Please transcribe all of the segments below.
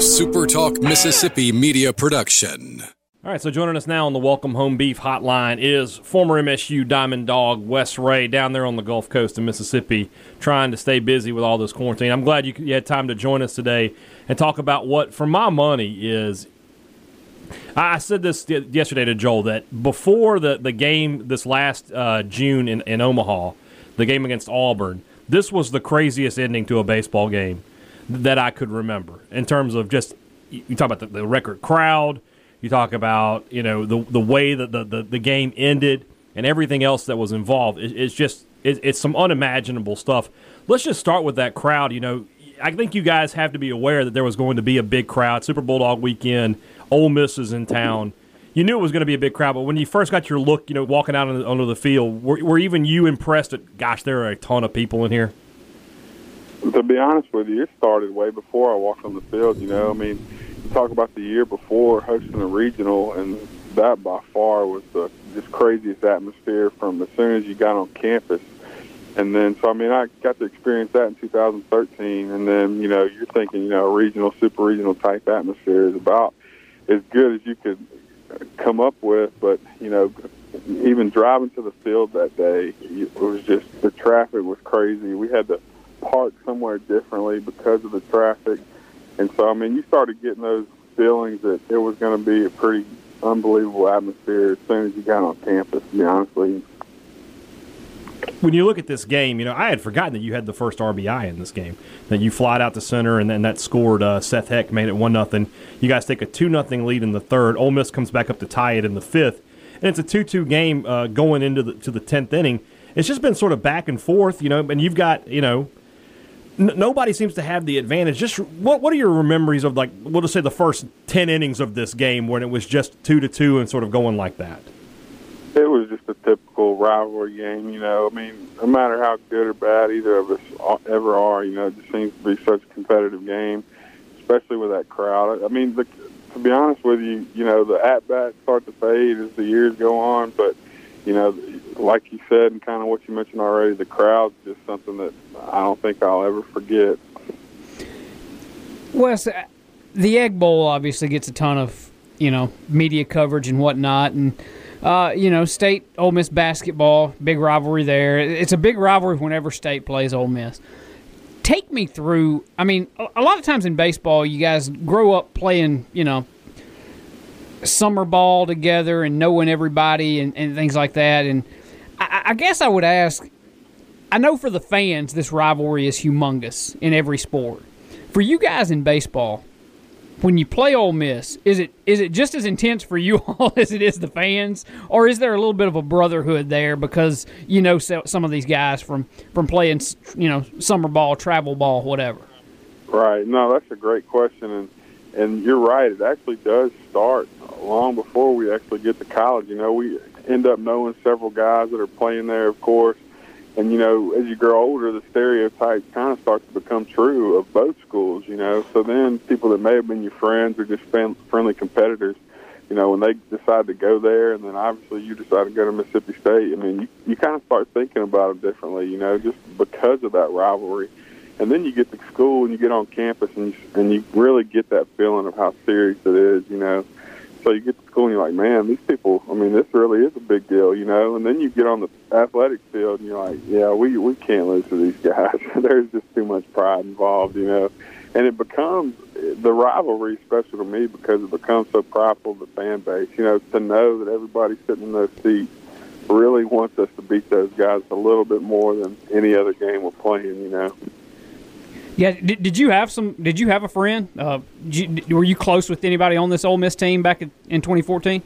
SuperTalk Mississippi media production. All right, so joining us now on the Welcome Home Beef Hotline is former MSU Diamond Dog Wes Rea down there on the Gulf Coast of Mississippi, trying to stay busy with all this quarantine. I'm glad you, you had time to join us today and talk about what, for my money, is. I said this yesterday to Joel that before the, the game this last uh, June in, in Omaha, the game against Auburn, this was the craziest ending to a baseball game that I could remember in terms of just you talk about the, the record crowd, you talk about you know the the way that the, the, the game ended and everything else that was involved. It, it's just it, it's some unimaginable stuff. Let's just start with that crowd. You know, I think you guys have to be aware that there was going to be a big crowd. Super Bulldog weekend, Ole Miss is in town. You knew it was going to be a big crowd, but when you first got your look, you know, walking out onto the field, were, were even you impressed that, gosh, there are a ton of people in here? To be honest with you, it started way before I walked on the field. You know, I mean, you talk about the year before hosting a regional, and that by far was the just craziest atmosphere from as soon as you got on campus. And then, so I mean, I got to experience that in 2013. And then, you know, you're thinking, you know, regional, super regional type atmosphere is about as good as you could come up with. But you know, even driving to the field that day, it was just the traffic was crazy. We had to park somewhere differently because of the traffic. And so, I mean, you started getting those feelings that it was going to be a pretty unbelievable atmosphere as soon as you got on campus, to be honest with you. When you look at this game, you know, I had forgotten that you had the first RBI in this game. That you flied out to center, and then that scored. Uh, Seth Heck made it one nothing. You guys take a two nothing lead in the third. Ole Miss comes back up to tie it in the fifth, and it's a two two game uh, going into the to the tenth inning. It's just been sort of back and forth, you know. And you've got, you know, n- nobody seems to have the advantage. Just what what are your memories of like we'll just say the first ten innings of this game when it was just two to two and sort of going like that? It was just a typical rivalry game, you know. I mean, no matter how good or bad either of us uh, ever are, you know, it just seems to be such a competitive game, especially with that crowd. I mean, the, to be honest with you, you know, the at bats start to fade as the years go on, but you know, like you said, and kind of what you mentioned already, the crowd's just something that I don't think I'll ever forget. Wes, uh, the Egg Bowl obviously gets a ton of you know media coverage and whatnot, and uh, you know State Ole Miss basketball, big rivalry there. It's a big rivalry whenever State plays Ole Miss. Take me through. I mean, a lot of times in baseball, you guys grow up playing, you know, summer ball together and knowing everybody and, and things like that. And I, I guess I would ask I know for the fans, this rivalry is humongous in every sport. For you guys in baseball, when you play Ole Miss, is it is it just as intense for you all as it is the fans, or is there a little bit of a brotherhood there because you know some of these guys from from playing you know summer ball, travel ball, whatever? Right. No, that's a great question, and and you're right. It actually does start long before we actually get to college. You know, we end up knowing several guys that are playing there, of course. And, you know, as you grow older, the stereotypes kind of start to become true of both schools, you know. So then people that may have been your friends or just friendly competitors, you know, when they decide to go there and then obviously you decide to go to Mississippi State, I mean, you, you kind of start thinking about them differently, you know, just because of that rivalry. And then you get to school and you get on campus and you, and you really get that feeling of how serious it is, you know so you get to school and you're like, man, these people. I mean, this really is a big deal, you know. And then you get on the athletic field and you're like, yeah, we we can't lose to these guys. There's just too much pride involved, you know. And it becomes the rivalry special to me because it becomes so prideful the fan base. You know, to know that everybody sitting in those seats really wants us to beat those guys a little bit more than any other game we're playing. You know. Yeah, did, did you have some? Did you have a friend? Uh, you, were you close with anybody on this Ole Miss team back in, in 2014?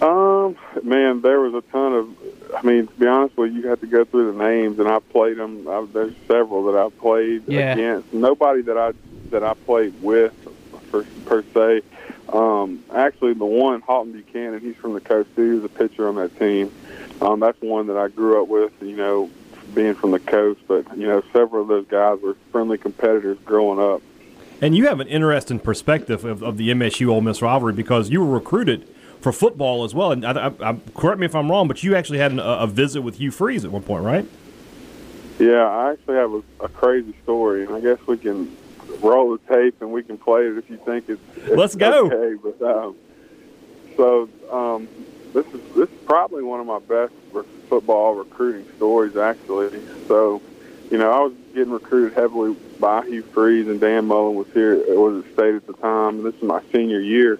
Um, man, there was a ton of. I mean, to be honest with you, you have to go through the names, and I played them. I, there's several that I played yeah. against. Nobody that I that I played with, per, per se. Um, actually, the one Hawtin Buchanan, he's from the coast. He was a pitcher on that team. Um, that's one that I grew up with. You know, being from the coast, but you know, several of those guys were friendly competitors growing up. And you have an interesting perspective of, of the MSU Ole Miss rivalry because you were recruited for football as well. And I, I, I, correct me if I'm wrong, but you actually had an, a, visit with Hugh Freeze at one point, right? Yeah, I actually have a, a crazy story, and I guess we can roll the tape and we can play it if you think it's, it's Let's go. Okay, but um, so um, this is this is probably one of my best football recruiting stories, actually. So, you know, I was getting recruited heavily by Hugh Freeze, and Dan Mullen was here. It was at state at the time. This is my senior year,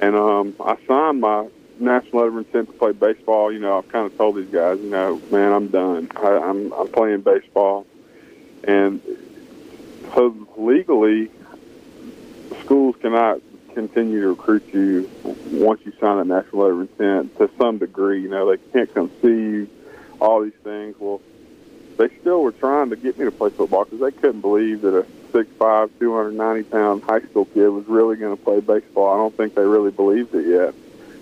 and um, I signed my national letter of intent to play baseball. You know, I've kind of told these guys, you know, man, I'm done. I, I'm I'm playing baseball, and so legally, schools cannot continue to recruit you once you sign a national letter of intent to some degree. You know, they can't come see you, all these things. Well, they still were trying to get me to play football because they couldn't believe that a 6'5", 290 pound high school kid was really going to play baseball. I don't think they really believed it yet.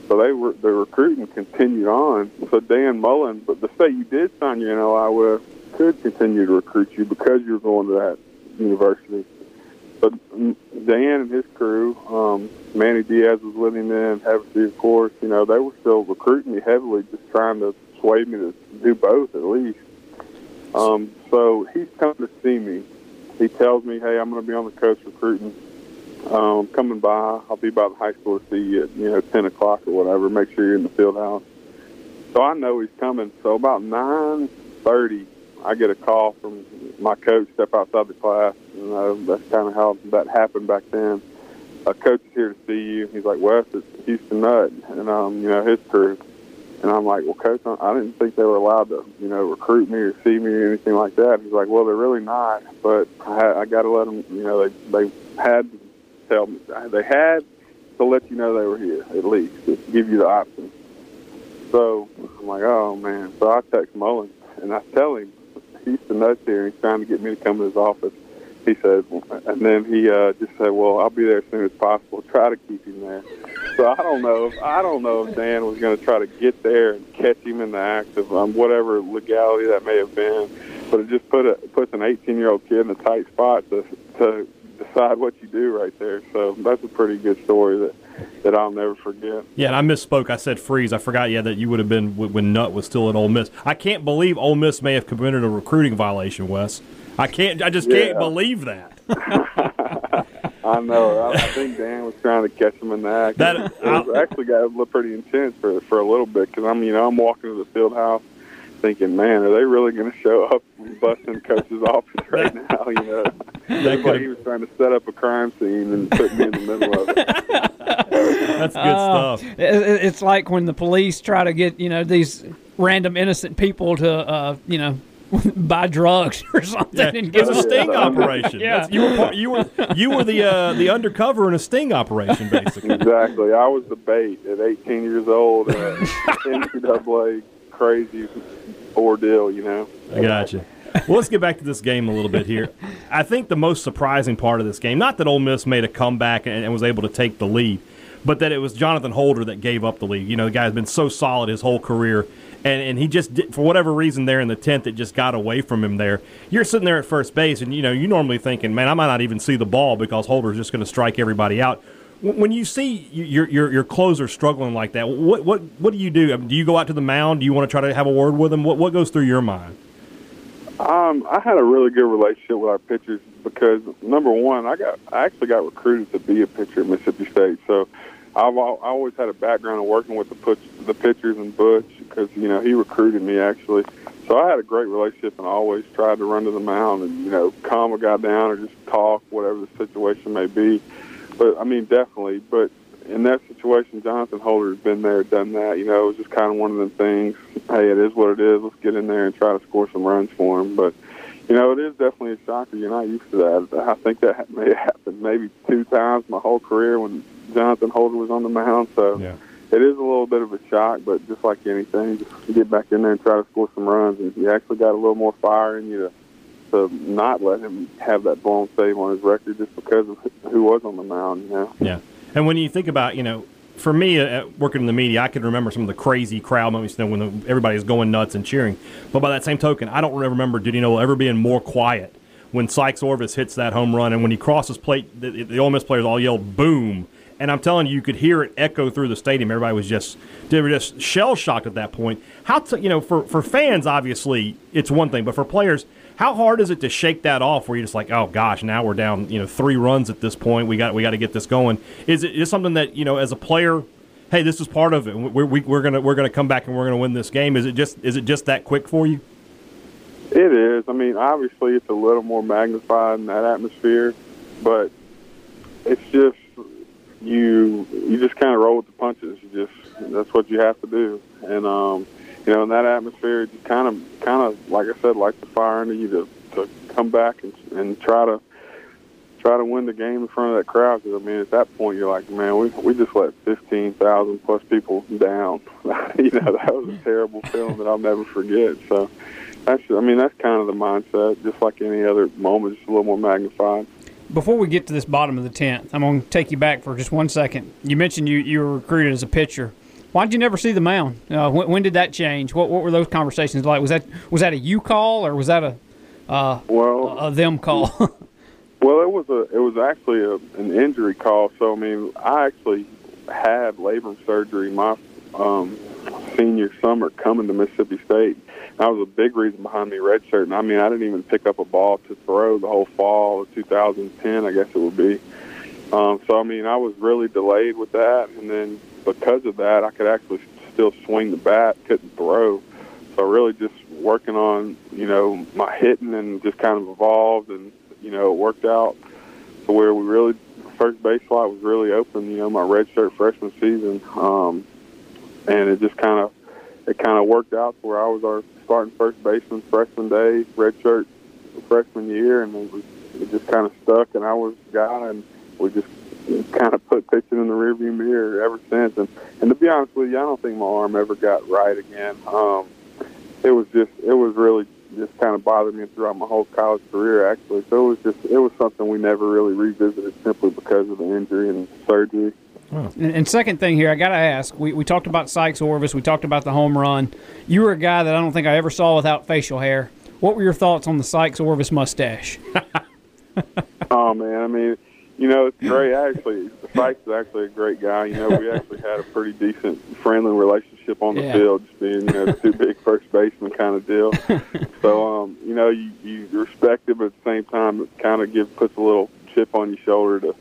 So they were the recruiting continued on. So Dan Mullen, but the state you did sign your NLI with could continue to recruit you because you were going to that university. But Dan and his crew, um, Manny Diaz was with him then, Hevesy, of course, you know, they were still recruiting me heavily, just trying to sway me to do both at least. Um, so he's come to see me. He tells me, hey, I'm going to be on the coast recruiting. Um, coming by, I'll be by the high school to see you at, you know, 10 o'clock or whatever. Make sure you're in the field house. So I know he's coming. So about 9.30, I get a call from my coach, step outside the class. You know, that's kind of how that happened back then. A coach is here to see you. He's like, Wes, it's Houston Nutt, and um, you know his crew. And I'm like, well, coach, I didn't think they were allowed to, you know, recruit me or see me or anything like that. He's like, well, they're really not, but I, had, I got to let them, you know, they they had to tell me they had to let you know they were here at least, to give you the option. So I'm like, oh man. So I text Mullen and I tell him Houston Nutt's here. And he's trying to get me to come to his office. He said, and then he uh, just said, "Well, I'll be there as soon as possible. Try to keep him there." So I don't know. If, I don't know if Dan was going to try to get there and catch him in the act of um, whatever legality that may have been, but it just put a puts an 18 year old kid in a tight spot to to decide what you do right there. So that's a pretty good story that that I'll never forget. Yeah, and I misspoke. I said Freeze. I forgot. Yeah, that you would have been when Nutt was still at Ole Miss. I can't believe Ole Miss may have committed a recruiting violation, Wes. I can't. I just Yeah. can't believe that. I know. I, I think Dan was trying to catch him in the act. That- it was actually got a pretty intense for for a little bit because I'm you know I'm walking to the field house thinking, man, are they really going to show up busting bust in coach's office right now? You know, it's like he was trying to set up a crime scene and put me in the middle of it. That's good Uh, stuff. it- it- It's like when the police try to get you know these random innocent people to uh, you know buy drugs or something. Yeah, and it was a sting operation. Yeah. That's- you were part, you were you were the uh, the undercover in a sting operation, basically. Exactly. I was the bait at 18 years old. Uh, NCAA crazy ordeal, you know. I got you. Well, let's get back to this game a little bit here. I think the most surprising part of this game, not that Ole Miss made a comeback and, and was able to take the lead, but that it was Jonathan Holder that gave up the lead. You know, the guy's been so solid his whole career, and, and he just, did, for whatever reason, there in the 10th, it just got away from him there. You're sitting there at first base, and, you know, you normally thinking, man, I might not even see the ball because Holder's just going to strike everybody out. When when you see your, your your closer struggling like that, what what what do you do? I mean, do you go out to the mound? Do you want to try to have a word with him? What what goes through your mind? Um, I had a really good relationship with our pitchers because number one, I got I actually got recruited to be a pitcher at Mississippi State, so I've I always had a background of working with the put, the pitchers and Butch because you know he recruited me actually. So I had a great relationship and I always tried to run to the mound and you know calm a guy down or just talk whatever the situation may be. But I mean definitely, but in that situation, Jonathan Holder has been there, done that. You know, it was just kind of one of them things. Hey, it is what it is. Let's get in there and try to score some runs for him. But you know, it is definitely a shocker. You're not used to that. I think that may have happened maybe two times my whole career when Jonathan Holder was on the mound. So Yeah. it is a little bit of a shock, but just like anything, just get back in there and try to score some runs. And you actually got a little more fire in you to, to not let him have that blown save on his record just because of who was on the mound, you know. Yeah. And when you think about, you know, for me, uh, working in the media, I can remember some of the crazy crowd moments you know, when the, everybody's going nuts and cheering. But by that same token, I don't remember, did you ever being more quiet when Sikes Orvis hits that home run. And when he crosses plate, the, the Ole Miss players all yelled, boom. And I'm telling you, you could hear it echo through the stadium. Everybody was just they were just shell shocked at that point. How to, you know for for fans, obviously it's one thing, but for players, how hard is it to shake that off? Where you're just like, oh gosh, now we're down, you know, three runs at this point. We got we got to get this going. Is it is something that you know as a player? Hey, this is part of it. We're, we, we're gonna we're gonna come back and we're gonna win this game. Is it just is it just that quick for you? It is. I mean, obviously, it's a little more magnified in that atmosphere, but it's just you you just kind of roll with the punches. You just that's what you have to do, and um, you know, in that atmosphere, you kind of kind of like I said, like the fire under you to to come back and and try to try to win the game in front of that crowd. Because I mean, at that point, you're like, man, we we just let fifteen thousand plus people down. you know, that was a terrible feeling that I'll never forget. So that's I mean, that's kind of the mindset, just like any other moment, just a little more magnified before we get to this bottom of the tenth, I'm going to take you back for just one second. You mentioned you, you were recruited as a pitcher. Why did you never see the mound? Uh, when, when, did that change? What what were those conversations like? Was that was that a you call or was that a uh, well a, a them call? well, it was a it was actually a, an injury call. So I mean, I actually had labrum surgery my um, senior summer coming to Mississippi State that was a big reason behind me redshirting. I mean, I didn't even pick up a ball to throw the whole fall of 2010, I guess it would be. Um, so, I mean, I was really delayed with that. And then because of that, I could actually still swing the bat, couldn't throw. So, really just working on, you know, my hitting and just kind of evolved. And, you know, it worked out to where we really, first base slot was really open, you know, my redshirt freshman season. Um, and it just kind of, it kind of worked out where I was our starting first baseman freshman day, redshirt freshman year, and it was it just kind of stuck. And I was the guy, and we just kind of put pitching in the rearview mirror ever since. And and to be honest with you, I don't think my arm ever got right again. Um, it was just it was really just kind of bothered me throughout my whole college career actually. So it was just it was something we never really revisited simply because of the injury and surgery. And, and, second thing here, I got to ask. We, we talked about Sikes Orvis. We talked about the home run. You were a guy that I don't think I ever saw without facial hair. What were your thoughts on the Sikes Orvis mustache? oh man, I mean, you know, it's great. Actually, Sikes is actually a great guy. You know, we actually had a pretty decent, friendly relationship on the yeah. field, just being you know two big first baseman kind of deal. so, um, you know, you you respect him, but at the same time, it kind of gives puts a little chip on your shoulder to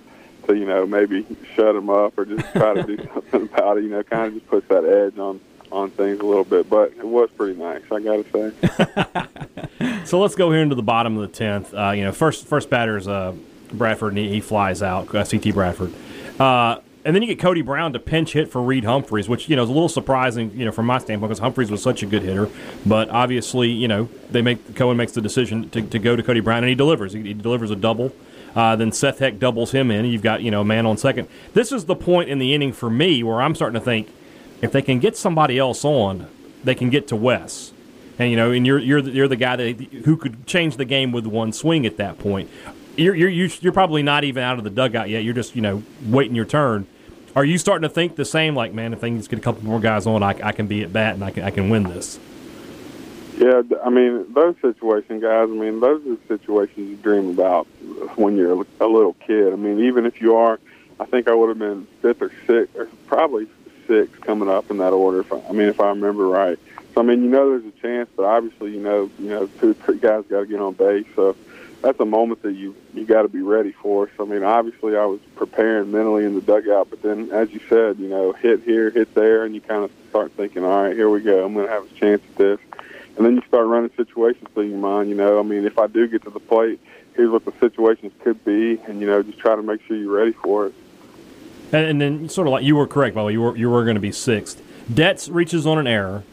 to you know maybe shut him up or just try to do something about it. You know, kind of just puts that edge on on things a little bit. But it was pretty nice, I got to say. so let's go here into the bottom of the tenth. Uh, you know, first first batter is uh, Bradford, and he, he flies out. Uh, CT Bradford. Uh, and then you get Cody Brown to pinch hit for Reid Humphreys, which you know is a little surprising, you know, from my standpoint because Humphreys was such a good hitter. But obviously, you know, they make Cohen makes the decision to, to go to Cody Brown, and he delivers. He, he delivers a double. Uh, then Seth Heck doubles him in. You've got you know a man on second. This is the point in the inning for me where I'm starting to think if they can get somebody else on, they can get to Wes. And you know, and you're you're the, you're the guy that who could change the game with one swing at that point. You're you're you're probably not even out of the dugout yet. You're just you know waiting your turn. Are you starting to think the same? Like, man, if just get a couple more guys on, I, I can be at bat and I can I can win this. Yeah, I mean those situations, guys. I mean those are situations you dream about when you're a little kid. I mean, even if you are, I think I would have been fifth or sixth, or probably sixth coming up in that order. If I, I mean, if I remember right. So I mean, you know, there's a chance, but obviously, you know, you know, two, three guys got to get on base. So that's a moment that you you got to be ready for. So I mean, obviously, I was preparing mentally in the dugout, but then, as you said, you know, hit here, hit there, and you kind of start thinking, all right, here we go. I'm going to have a chance at this. And then you start running situations through your mind. You know, I mean, if I do get to the plate, here's what the situations could be, and you know, just try to make sure you're ready for it. And, and then, sort of like you were correct, by the way, you were you were going to be sixth. Detz reaches on an error,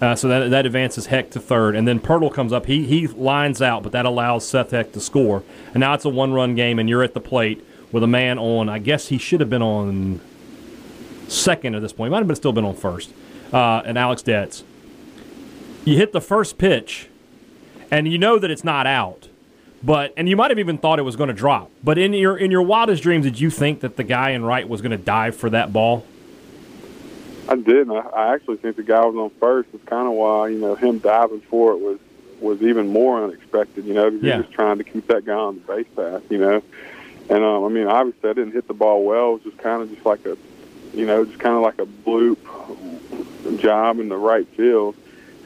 uh, so that that advances Heck to third, and then Pirtle comes up. He he lines out, but that allows Seth Heck to score. And now it's a one run game, and you're at the plate with a man on. I guess he should have been on second at this point. He might have been still been on first. Uh, and Alex Detz. You hit the first pitch, and you know that it's not out but and you might have even thought it was going to drop. But in your in your wildest dreams, did you think that the guy in right was going to dive for that ball? I did. I, I actually think the guy was on first. It's kind of why you know him diving for it was was even more unexpected. You know, because yeah. you're just trying to keep that guy on the base path. You know, and um, I mean, obviously, I didn't hit the ball well. It was just kind of just like a, you know, just kind of like a bloop job in the right field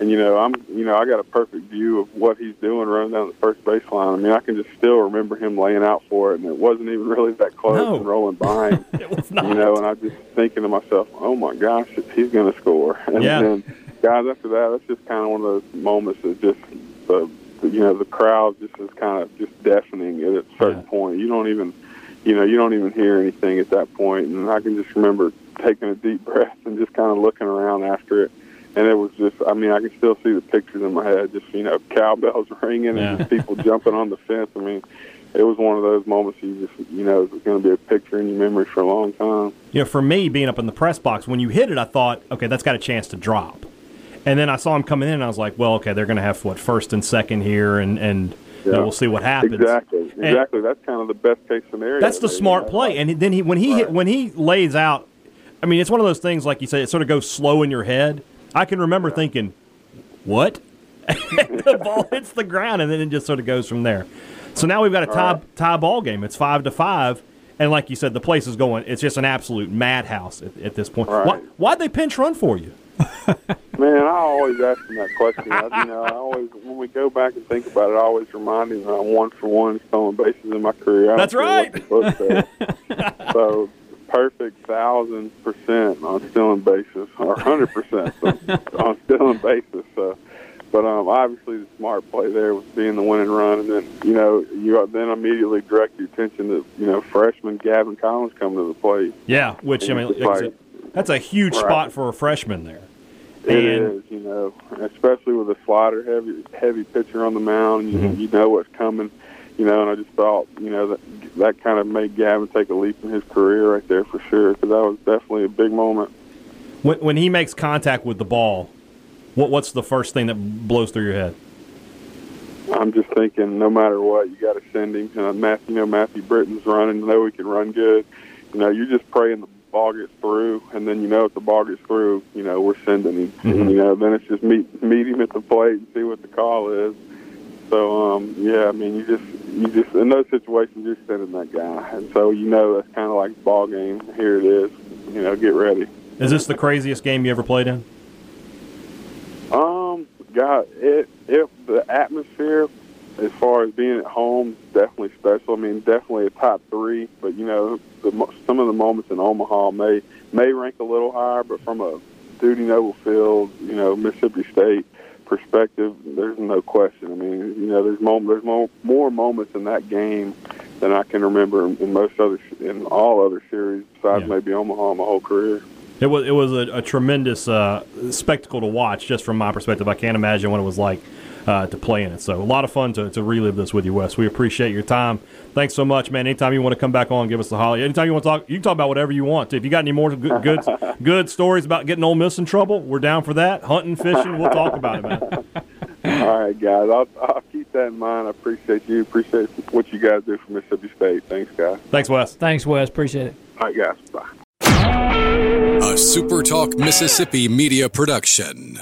and you know I'm you know I got a perfect view of what he's doing running down the first baseline. I mean I can just still remember him laying out for it, and it wasn't even really that close No. and rolling by him. It was not. you know, and I'm just thinking to myself, oh my gosh, he's going to score. And Yeah. then guys after that, that's just kind of one of those moments that just the you know the crowd just is kind of just deafening at a certain Yeah. point. You don't even you know you don't even hear anything at that point, and I can just remember taking a deep breath and just kind of looking around after it. And it was just, I mean, I can still see the pictures in my head, just, you know, cowbells ringing Yeah. and people jumping on the fence. I mean, it was one of those moments you just, you know, it's going to be a picture in your memory for a long time. you know, for me being up in the press box, when you hit it, I thought, okay, that's got a chance to drop. And then I saw him coming in, and I was like, well, okay, they're going to have what first and second here, and and you know, we'll see what happens. Exactly, exactly. That's kind of the best case scenario. That's the smart play. And then he when he hit, when he lays out, I mean, it's one of those things like you say, it sort of goes slow in your head. I can remember thinking, what? the ball hits the ground, and then it just sort of goes from there. So now we've got a tie Right. tie ball game. It's five to five. And like you said, the place is going. It's just an absolute madhouse at, at this point. Right. Why, why'd they pinch run for you? Man, I always ask him that question. I, you know, I always when we go back and think about it, I always remind him that I'm one for one stolen bases in my career. I That's right. what the book says. so perfect thousand percent on stealing basis, or hundred percent on stealing bases. So, but um, obviously the smart play there was being the winning run, and then you know you then immediately direct your attention to you know freshman Gavin Collins coming to the plate. Yeah, which I mean, like that's a huge Right. spot for a freshman there. It And- is, you know, especially with a slider heavy heavy pitcher on the mound. You, Mhm. you know what's coming, you know. And I just thought, you know, that that kind of made Gavin take a leap in his career right there for sure. Because that was definitely a big moment. When, when he makes contact with the ball, what what's the first thing that blows through your head? I'm just thinking, no matter what, you got to send him. Uh, Matthew, you know, Matthew Britton's running. You Know he can run good. You know, you're just praying the ball gets through, and then you know if the ball gets through, you know we're sending him. Mhm. You know, then it's just meet meet him at the plate and see what the call is. So, um, yeah, I mean, you just you just in those situations you're sending that guy, and so you know that's kind of like ball game. Here it is. You know, get ready. Is this the craziest game you ever played in? Um, God, it if the atmosphere, as far as being at home, definitely special. I mean, definitely a top three. But you know, the, some of the moments in Omaha may may rank a little higher. But from a Dudy Noble Field, you know, Mississippi State perspective, there's no question. I mean, you know, there's there's mo- more moments in that game than I can remember in, in most other in all other series besides Yeah. maybe Omaha my whole career. It was it was a, a tremendous uh, spectacle to watch, just from my perspective. I can't imagine what it was like uh, to play in it. So a lot of fun to, to relive this with you, Wes. We appreciate your time. Thanks so much, man. Anytime you want to come back on, give us a holler. Anytime you want to talk, you can talk about whatever you want. If you got any more good good, good stories about getting Ole Miss in trouble, we're down for that. Hunting, fishing, we'll talk about it, man. All right, guys. I'll, I'll keep that in mind. I appreciate you. Appreciate what you guys do for Mississippi State. Thanks, guys. Thanks, Wes. Thanks, Wes. Appreciate it. All right, guys. Bye. A SuperTalk Mississippi media production.